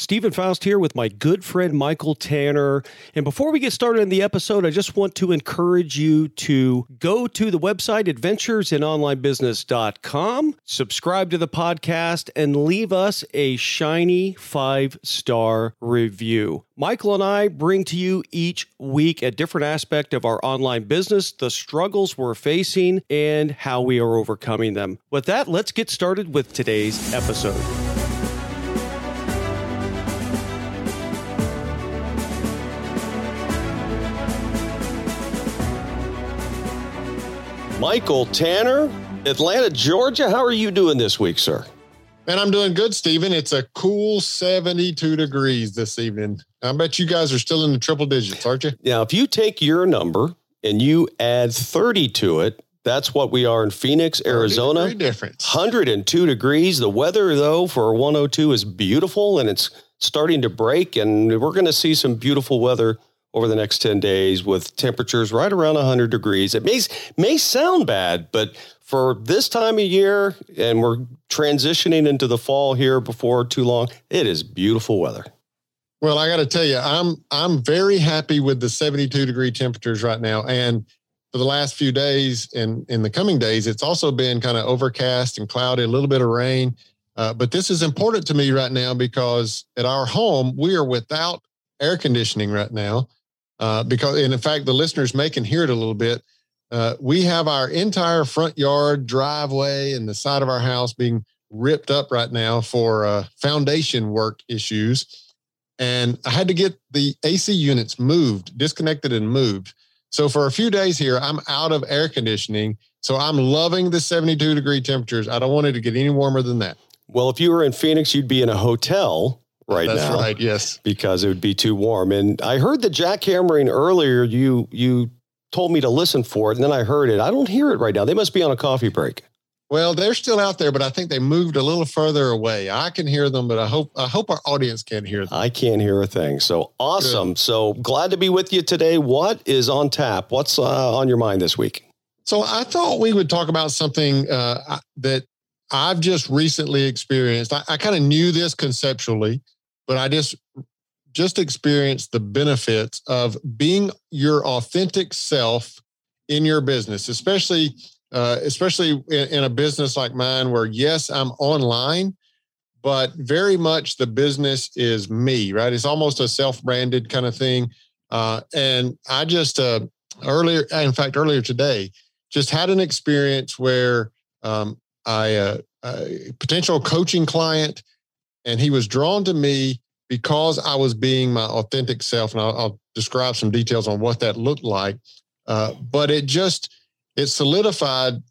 Steven Foust here with my good friend Michael Tanner. And before we get started in the episode, I just want to encourage you to go to the website adventuresinonlinebusiness.com, subscribe to the podcast, and leave us a shiny five star review. Michael and I bring to you each week a different aspect of our online business, the struggles we're facing, and how we are overcoming them. With that, let's get started with today's episode. Michael Tanner, Atlanta, Georgia. How are you doing this week, sir? And I'm doing good, Steven. It's a cool 72 degrees this evening. I bet you guys are still in the triple digits, aren't you? Now, if you take your number and you add 30 to it, that's what we are in Phoenix, Arizona. difference. 102 degrees. The weather, though, for 102 is beautiful and it's starting to break. And we're going to see some beautiful weather over the next 10 days with temperatures right around 100 degrees. It may, may sound bad, but for this time of year, and we're transitioning into the fall here before too long, it is beautiful weather. Well, I got to tell you, I'm I'm very happy with the 72 degree temperatures right now, and for the last few days and in the coming days, it's also been kind of overcast and cloudy, a little bit of rain. Uh, but this is important to me right now because at our home we are without air conditioning right now, uh, because and in fact the listeners may can hear it a little bit. Uh, we have our entire front yard, driveway, and the side of our house being ripped up right now for uh, foundation work issues. And I had to get the AC units moved, disconnected, and moved. So for a few days here, I'm out of air conditioning. So I'm loving the 72 degree temperatures. I don't want it to get any warmer than that. Well, if you were in Phoenix, you'd be in a hotel right That's now. That's right. Yes, because it would be too warm. And I heard the jackhammering earlier. You you told me to listen for it, and then I heard it. I don't hear it right now. They must be on a coffee break. Well, they're still out there, but I think they moved a little further away. I can hear them, but I hope I hope our audience can hear them. I can't hear a thing. So awesome. Good. So glad to be with you today. What is on tap? What's uh, on your mind this week? So I thought we would talk about something uh, that I've just recently experienced. I, I kind of knew this conceptually, but I just just experienced the benefits of being your authentic self in your business, especially uh, especially in, in, a business like mine, where yes, I'm online, but very much the business is me, right? It's almost a self-branded kind of thing. Uh, and I just uh, earlier, in fact, earlier today, just had an experience where um, I uh, a potential coaching client, and he was drawn to me because I was being my authentic self, and I'll, I'll describe some details on what that looked like. Uh, but it just it solidified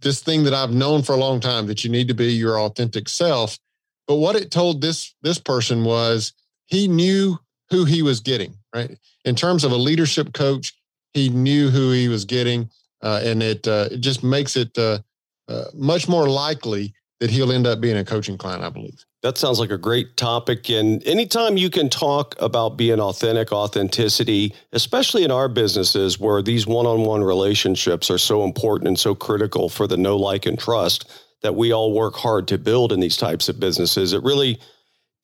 this thing that I've known for a long time that you need to be your authentic self. But what it told this this person was he knew who he was getting, right? In terms of a leadership coach, he knew who he was getting, uh, and it uh, it just makes it uh, uh much more likely that he'll end up being a coaching client, I believe. That sounds like a great topic. And anytime you can talk about being authentic, authenticity, especially in our businesses where these one on one relationships are so important and so critical for the know, like, and trust that we all work hard to build in these types of businesses, it really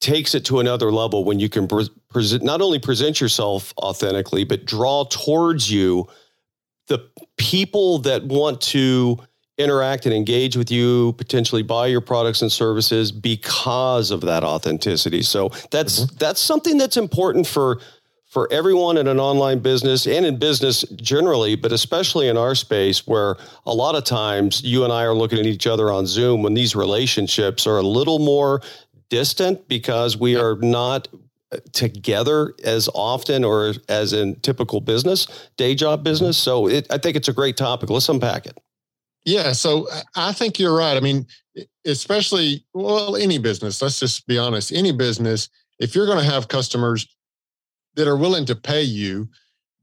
takes it to another level when you can pre- present, not only present yourself authentically, but draw towards you the people that want to interact and engage with you, potentially buy your products and services because of that authenticity. So that's mm-hmm. that's something that's important for for everyone in an online business and in business generally, but especially in our space where a lot of times you and I are looking at each other on Zoom when these relationships are a little more distant because we are not together as often or as in typical business, day job business. So it, I think it's a great topic. Let's unpack it. Yeah, so I think you're right. I mean, especially well, any business. Let's just be honest. Any business, if you're going to have customers that are willing to pay you,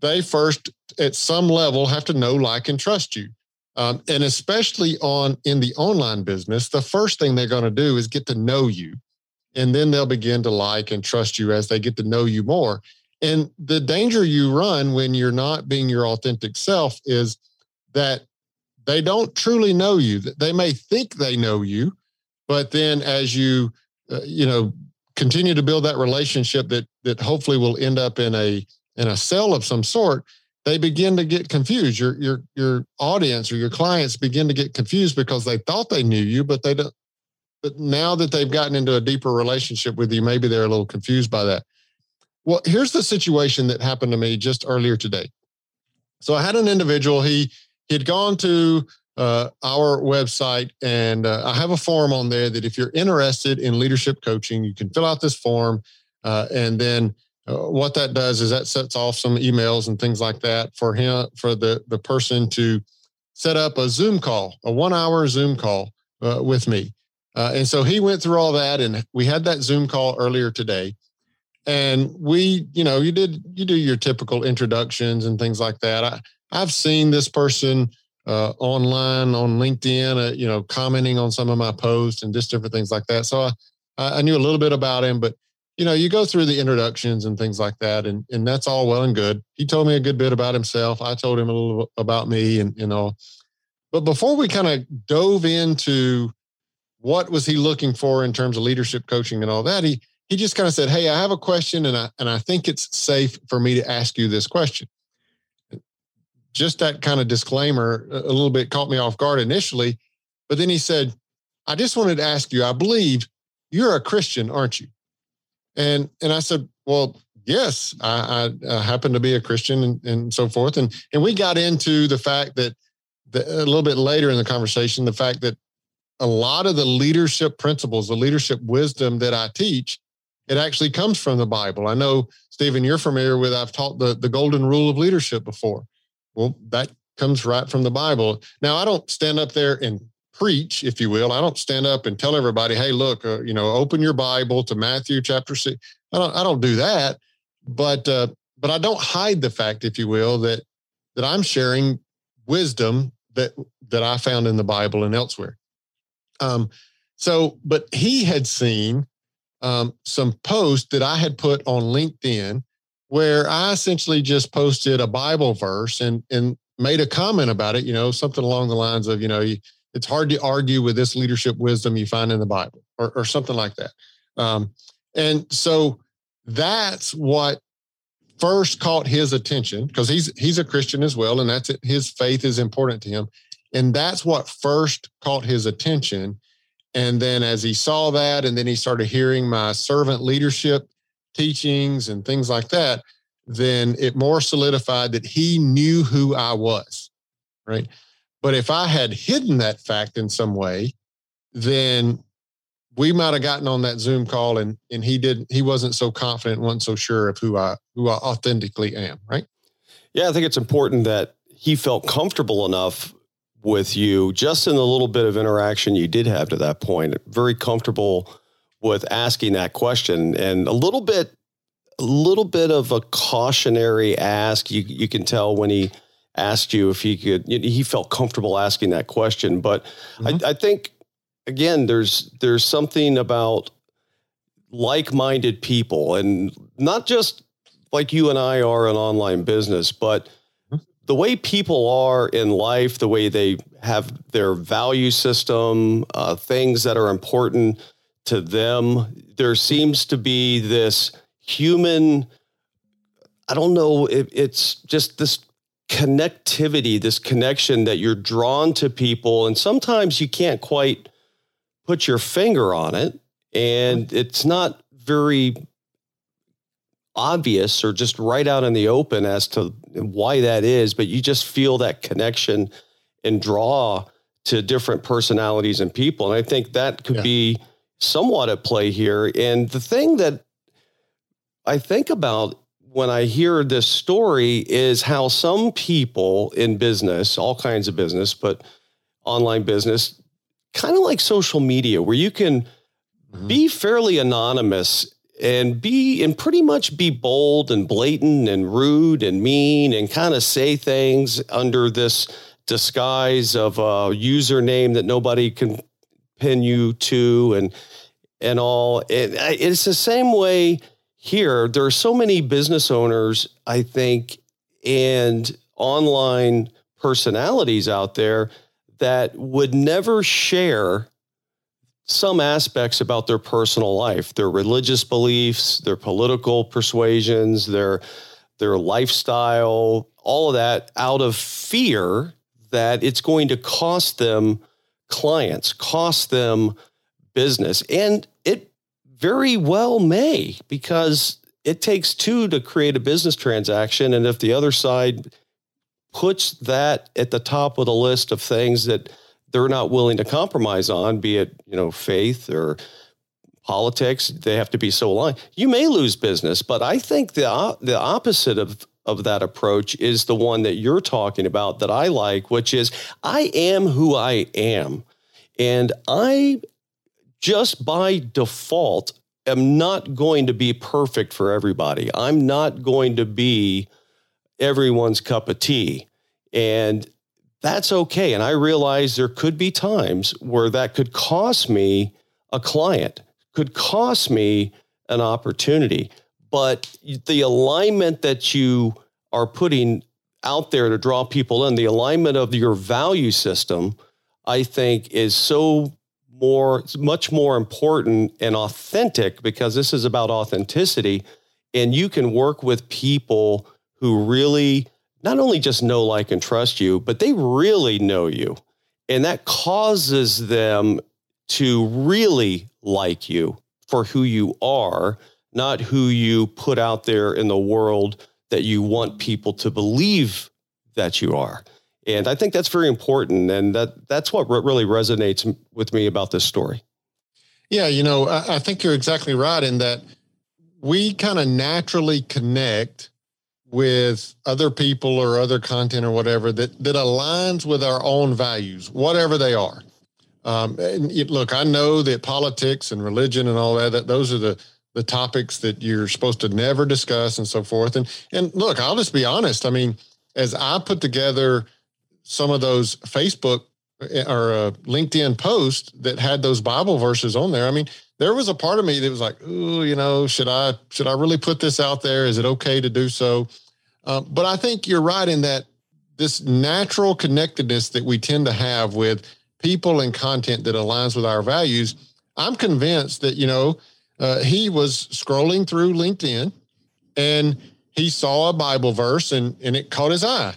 they first, at some level, have to know, like, and trust you. Um, and especially on in the online business, the first thing they're going to do is get to know you, and then they'll begin to like and trust you as they get to know you more. And the danger you run when you're not being your authentic self is that they don't truly know you. They may think they know you, but then as you, uh, you know, continue to build that relationship that that hopefully will end up in a in a sale of some sort, they begin to get confused. Your your your audience or your clients begin to get confused because they thought they knew you, but they don't. But now that they've gotten into a deeper relationship with you, maybe they're a little confused by that. Well, here's the situation that happened to me just earlier today. So I had an individual. He he had gone to uh, our website, and uh, I have a form on there that if you're interested in leadership coaching, you can fill out this form, uh, and then uh, what that does is that sets off some emails and things like that for him for the the person to set up a Zoom call, a one hour Zoom call uh, with me. Uh, and so he went through all that, and we had that Zoom call earlier today. And we, you know, you did you do your typical introductions and things like that. I I've seen this person uh, online on LinkedIn, uh, you know, commenting on some of my posts and just different things like that. So I I knew a little bit about him, but you know, you go through the introductions and things like that, and and that's all well and good. He told me a good bit about himself. I told him a little about me, and you know, but before we kind of dove into what was he looking for in terms of leadership coaching and all that, he he just kind of said, "Hey, I have a question, and I and I think it's safe for me to ask you this question." Just that kind of disclaimer, a little bit caught me off guard initially, but then he said, "I just wanted to ask you. I believe you're a Christian, aren't you?" And and I said, well, yes, I, I, I happen to be a Christian and, and so forth. And and we got into the fact that the, a little bit later in the conversation, the fact that a lot of the leadership principles, the leadership wisdom that I teach, it actually comes from the Bible. I know, Steven, you're familiar with, I've taught the, the golden rule of leadership before. Well, that comes right from the Bible. Now, I don't stand up there and preach, if you will. I don't stand up and tell everybody, "Hey, look, uh, you know, open your Bible to Matthew chapter six. I don't. I don't do that, but uh, but I don't hide the fact, if you will, that that I'm sharing wisdom that that I found in the Bible and elsewhere. Um, so, but he had seen um, some posts that I had put on LinkedIn where I essentially just posted a Bible verse and and made a comment about it. You know, something along the lines of, you know, it's hard to argue with this leadership wisdom you find in the Bible or, or something like that. Um, and so that's what first caught his attention because he's he's a Christian as well, and that's it. His faith is important to him, and that's what first caught his attention. And then as he saw that, and then he started hearing my servant leadership teachings and things like that, then it more solidified that he knew who I was, right? But if I had hidden that fact in some way, then we might have gotten on that Zoom call and and he didn't he wasn't so confident, wasn't so sure of who I who I authentically am, right? Yeah, I think it's important that he felt comfortable enough with you just in the little bit of interaction you did have to that point, very comfortable with asking that question and a little bit a little bit of a cautionary ask. You you can tell when he asked you if he could he felt comfortable asking that question but mm-hmm. I, I, think again there's there's something about like-minded people and not just like you and i are an online business but mm-hmm. the way people are in life the way they have their value system uh, things that are important to them there seems to be this human I don't know. It, it's just this connectivity, this connection that you're drawn to people. And sometimes you can't quite put your finger on it. And it's not very obvious or just right out in the open as to why that is, but you just feel that connection and draw to different personalities and people. And I think that could yeah. be somewhat at play here. And the thing that I think about when I hear this story is how some people in business, all kinds of business, but online business, kind of like social media, where you can mm-hmm. be fairly anonymous and be and pretty much be bold and blatant and rude and mean and kind of say things under this disguise of a username that nobody can pin you to and and all. it's the same way here, there are so many business owners, I think, and online personalities out there that would never share some aspects about their personal life, their religious beliefs, their political persuasions, their their lifestyle, all of that out of fear that it's going to cost them clients, cost them business. And it very well may because it takes two to create a business transaction and if the other side puts that at the top of the list of things that they're not willing to compromise on, be it, you know, faith or politics, they have to be so aligned. You may lose business, but I think the the opposite of of that approach is the one that you're talking about that I like, which is I am who I am. And I just by default am not going to be perfect for everybody. I'm not going to be everyone's cup of tea. And that's okay. And I realize there could be times where that could cost me a client, could cost me an opportunity. But the alignment that you are putting out there to draw people in, the alignment of your value system, I think is so more, much more important and authentic because this is about authenticity. And you can work with people who really not only just know, like, and trust you, but they really know you. And that causes them to really like you for who you are, not who you put out there in the world that you want people to believe that you are. And I think that's very important. And that that's what really resonates with me about this story. Yeah, you know, I, I think you're exactly right in that we kind of naturally connect with other people or other content or whatever that that aligns with our own values, whatever they are. Um, it, look, I know that politics and religion and all that, that those are the the topics that you're supposed to never discuss and so forth. And and look, I'll just be honest. I mean, as I put together some of those Facebook eh, or uh, LinkedIn posts that had those Bible verses on there, I mean, there was a part of me that was like, "Ooh, you know, should I should I really put this out there? Is it okay to do so?" Uh, but I think you're right in that this natural connectedness that we tend to have with people and content that aligns with our values. I'm convinced that you know uh, he was scrolling through LinkedIn and he saw a Bible verse and and it caught his eye,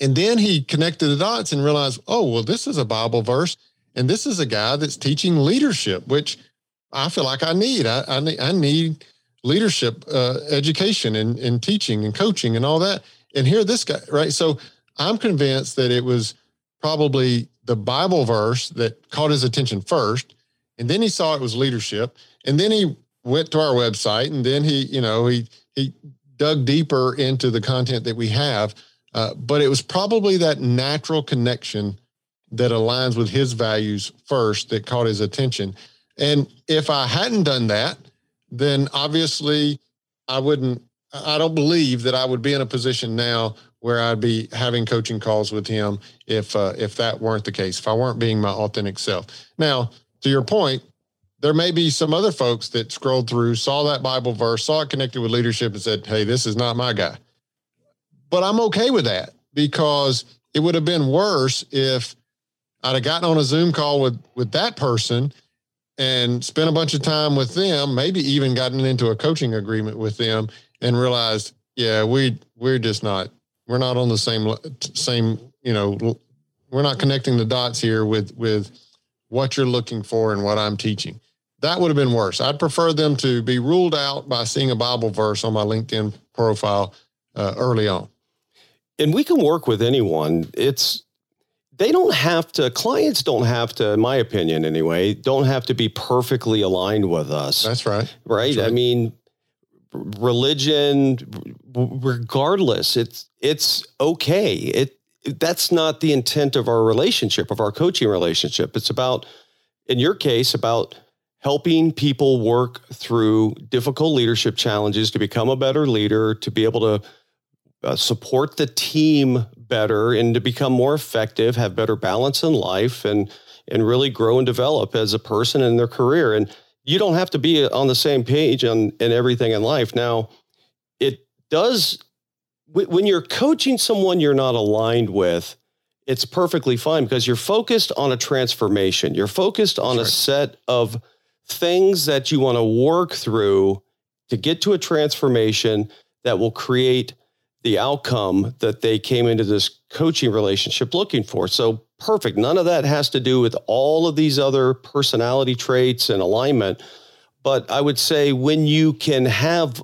and then he connected the dots and realized, oh well, this is a Bible verse, and this is a guy that's teaching leadership, which I feel like I need. I, I need I need leadership uh, education and, and teaching and coaching and all that. And here this guy, right? So I'm convinced that it was probably the Bible verse that caught his attention first. And then he saw it was leadership. And then he went to our website and then he, you know, he he dug deeper into the content that we have. Uh, but it was probably that natural connection that aligns with his values first that caught his attention. And if I hadn't done that, then obviously I wouldn't, I don't believe that I would be in a position now where I'd be having coaching calls with him if uh, if that weren't the case, if I weren't being my authentic self. Now, to your point, there may be some other folks that scrolled through, saw that Bible verse, saw it connected with leadership, and said, "Hey, this is not my guy." But I'm okay with that because it would have been worse if I'd have gotten on a Zoom call with with that person and spent a bunch of time with them, maybe even gotten into a coaching agreement with them and realized, yeah, we we're just not we're not on the same same, you know, we're not connecting the dots here with with what you're looking for and what I'm teaching. That would have been worse. I'd prefer them to be ruled out by seeing a Bible verse on my LinkedIn profile uh, early on. And we can work with anyone. It's they don't have to clients don't have to in my opinion anyway don't have to be perfectly aligned with us that's right right, that's right. i mean religion regardless it's it's okay it that's not the intent of our relationship of our coaching relationship it's about in your case about helping people work through difficult leadership challenges to become a better leader to be able to uh, support the team better and to become more effective, have better balance in life, and and really grow and develop as a person in their career. And you don't have to be on the same page on in everything in life. Now, it does when you're coaching someone you're not aligned with. it's perfectly fine because you're focused on a transformation. You're focused on a set of things that you want to work through to get to a transformation that will create the outcome that they came into this coaching relationship looking for. So perfect. None of that has to do with all of these other personality traits and alignment. But I would say when you can have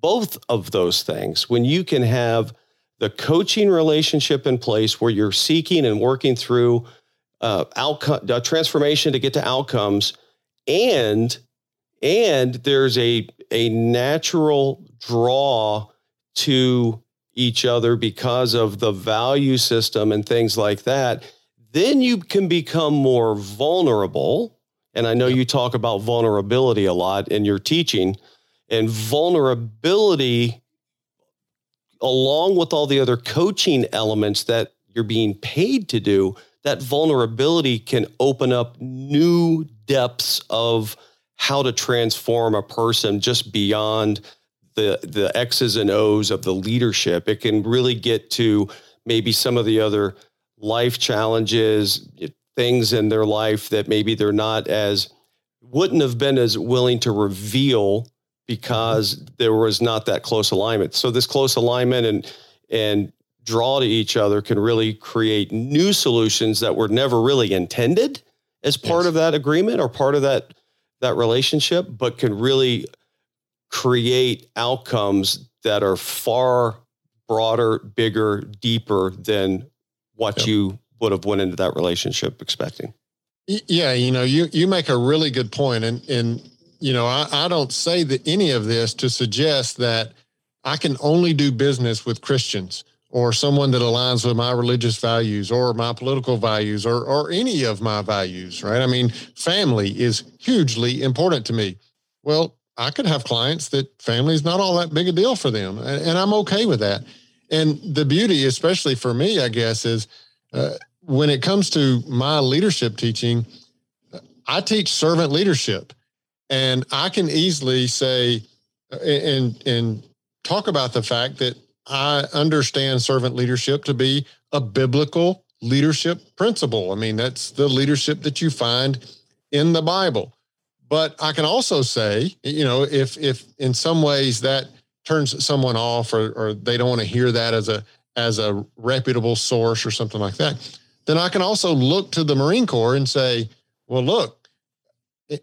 both of those things, when you can have the coaching relationship in place where you're seeking and working through uh, outcome uh, transformation to get to outcomes, and and there's a a natural draw to each other because of the value system and things like that, then you can become more vulnerable. And I know you talk about vulnerability a lot in your teaching, and vulnerability, along with all the other coaching elements that you're being paid to do, that vulnerability can open up new depths of how to transform a person just beyond the the X's and O's of the leadership. It can really get to maybe some of the other life challenges, things in their life that maybe they're not as wouldn't have been as willing to reveal because there was not that close alignment. So this close alignment and and draw to each other can really create new solutions that were never really intended as part yes. of that agreement or part of that that relationship, but can really create outcomes that are far broader, bigger, deeper than what yep. you would have went into that relationship expecting. Yeah, you know, you you make a really good point, and and you know, I, I don't say that any of this to suggest that I can only do business with Christians or someone that aligns with my religious values or my political values or or any of my values, right? I mean, family is hugely important to me. Well, I could have clients that family is not all that big a deal for them, and, I'm okay with that. And the beauty, especially for me, I guess, is uh, when it comes to my leadership teaching, I teach servant leadership, and I can easily say uh, and and talk about the fact that I understand servant leadership to be a biblical leadership principle. I mean, that's the leadership that you find in the Bible. But I can also say, you know, if if in some ways that turns someone off or or they don't want to hear that as a as a reputable source or something like that, then I can also look to the Marine Corps and say, well, look,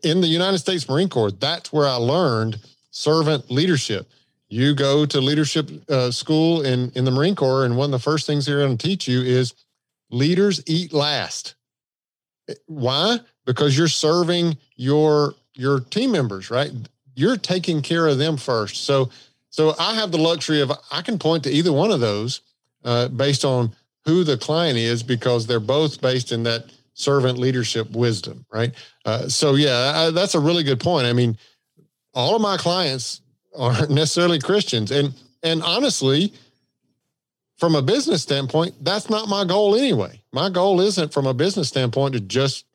in the United States Marine Corps, that's where I learned servant leadership. You go to leadership uh, school in in the Marine Corps, and one of the first things they're going to teach you is leaders eat last. Why? Because you're serving your your team members, right? You're taking care of them first. So, so I have the luxury of I can point to either one of those uh, based on who the client is because they're both based in that servant leadership wisdom, right? Uh, so yeah, I, that's a really good point. I mean, all of my clients aren't necessarily Christians, and and honestly, from a business standpoint, that's not my goal anyway. My goal isn't from a business standpoint to just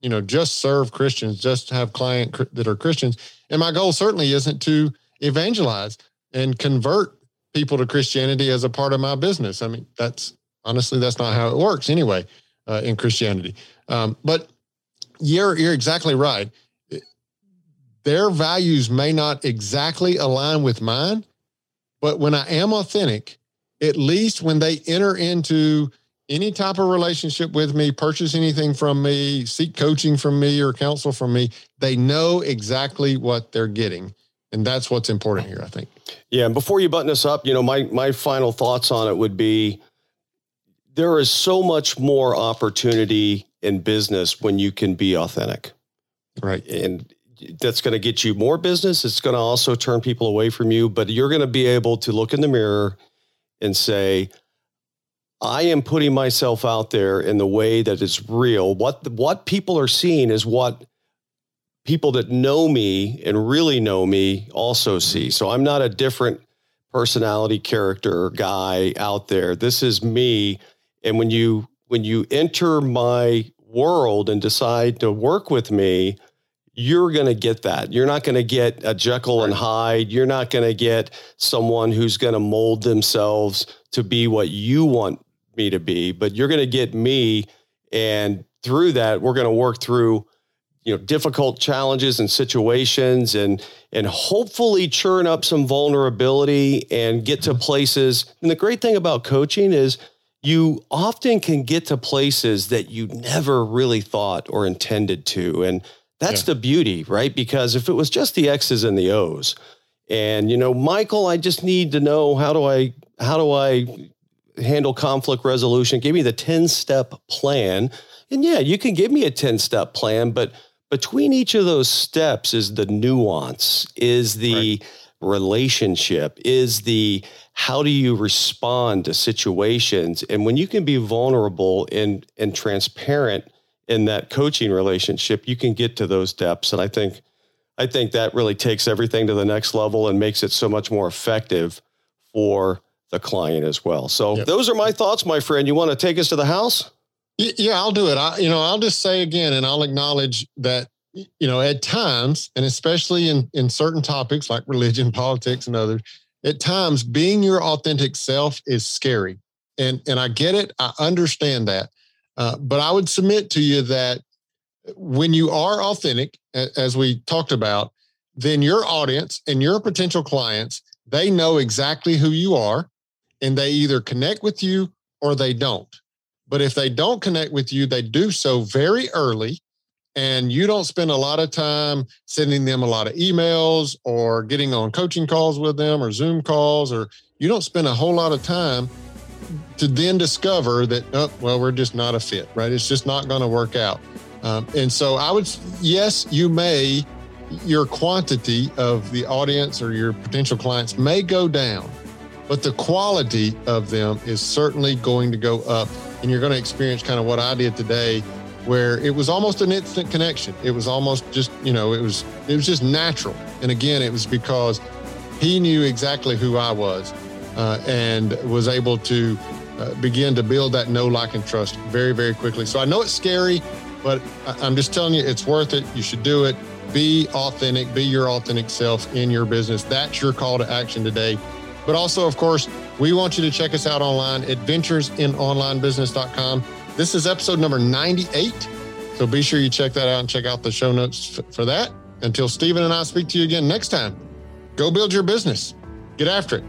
you know, just serve Christians, just have client that are Christians. And my goal certainly isn't to evangelize and convert people to Christianity as a part of my business. I mean, that's honestly that's not how it works anyway uh, in Christianity. Um, but you're you're exactly right. Their values may not exactly align with mine, but when I am authentic, at least when they enter into any type of relationship with me, purchase anything from me, seek coaching from me or counsel from me, they know exactly what they're getting. And that's what's important here, I think. Yeah. And before you button us up, you know, my my final thoughts on it would be there is so much more opportunity in business when you can be authentic. Right. And that's going to get you more business. It's going to also turn people away from you, but you're going to be able to look in the mirror and say, I am putting myself out there in the way that is real. What what people are seeing is what people that know me and really know me also mm-hmm. see. So I'm not a different personality character guy out there. This is me and when you when you enter my world and decide to work with me, you're going to get that. You're not going to get a Jekyll and Hyde. You're not going to get someone who's going to mold themselves to be what you want me to be, but you're going to get me. And through that, we're going to work through you know difficult challenges and situations and and hopefully churn up some vulnerability and get to mm-hmm. places and the great thing about coaching is you often can get to places that you never really thought or intended to and that's yeah. the beauty right because if it was just the x's and the o's and you know michael i just need to know how do i how do i handle conflict resolution give me the 10 step plan and yeah you can give me a 10 step plan but between each of those steps is the nuance, is the right. relationship, is the how do you respond to situations? And when you can be vulnerable and and transparent in that coaching relationship, you can get to those depths. And I think I think that really takes everything to the next level and makes it so much more effective for the client as well. So yep. those are my thoughts, my friend. You want to take us to the house? Yeah, I'll do it. I, you know, I'll just say again, and I'll acknowledge that, you know, at times, and especially in in certain topics like religion, politics, and others, at times being your authentic self is scary, and and I get it. I understand that, uh, but I would submit to you that when you are authentic, as we talked about, then your audience and your potential clients they know exactly who you are, and they either connect with you or they don't. But if they don't connect with you, they do so very early. And you don't spend a lot of time sending them a lot of emails or getting on coaching calls with them or Zoom calls, or you don't spend a whole lot of time to then discover that, oh, well, we're just not a fit, right? It's just not going to work out. Um, and so I would, yes, you may, your quantity of the audience or your potential clients may go down, but the quality of them is certainly going to go up and you're going to experience kind of what I did today where it was almost an instant connection. It was almost just, you know, it was it was just natural. And again, it was because he knew exactly who I was uh, and was able to uh, begin to build that know, like, and trust very, very quickly. So I know it's scary, but I'm just telling you, it's worth it. You should do it. Be authentic, be your authentic self in your business. That's your call to action today. But also, of course, we want you to check us out online, adventuresinonlinebusiness.com. This is episode number 98. So be sure you check that out and check out the show notes f- for that. Until Steven and I speak to you again next time, go build your business. Get after it.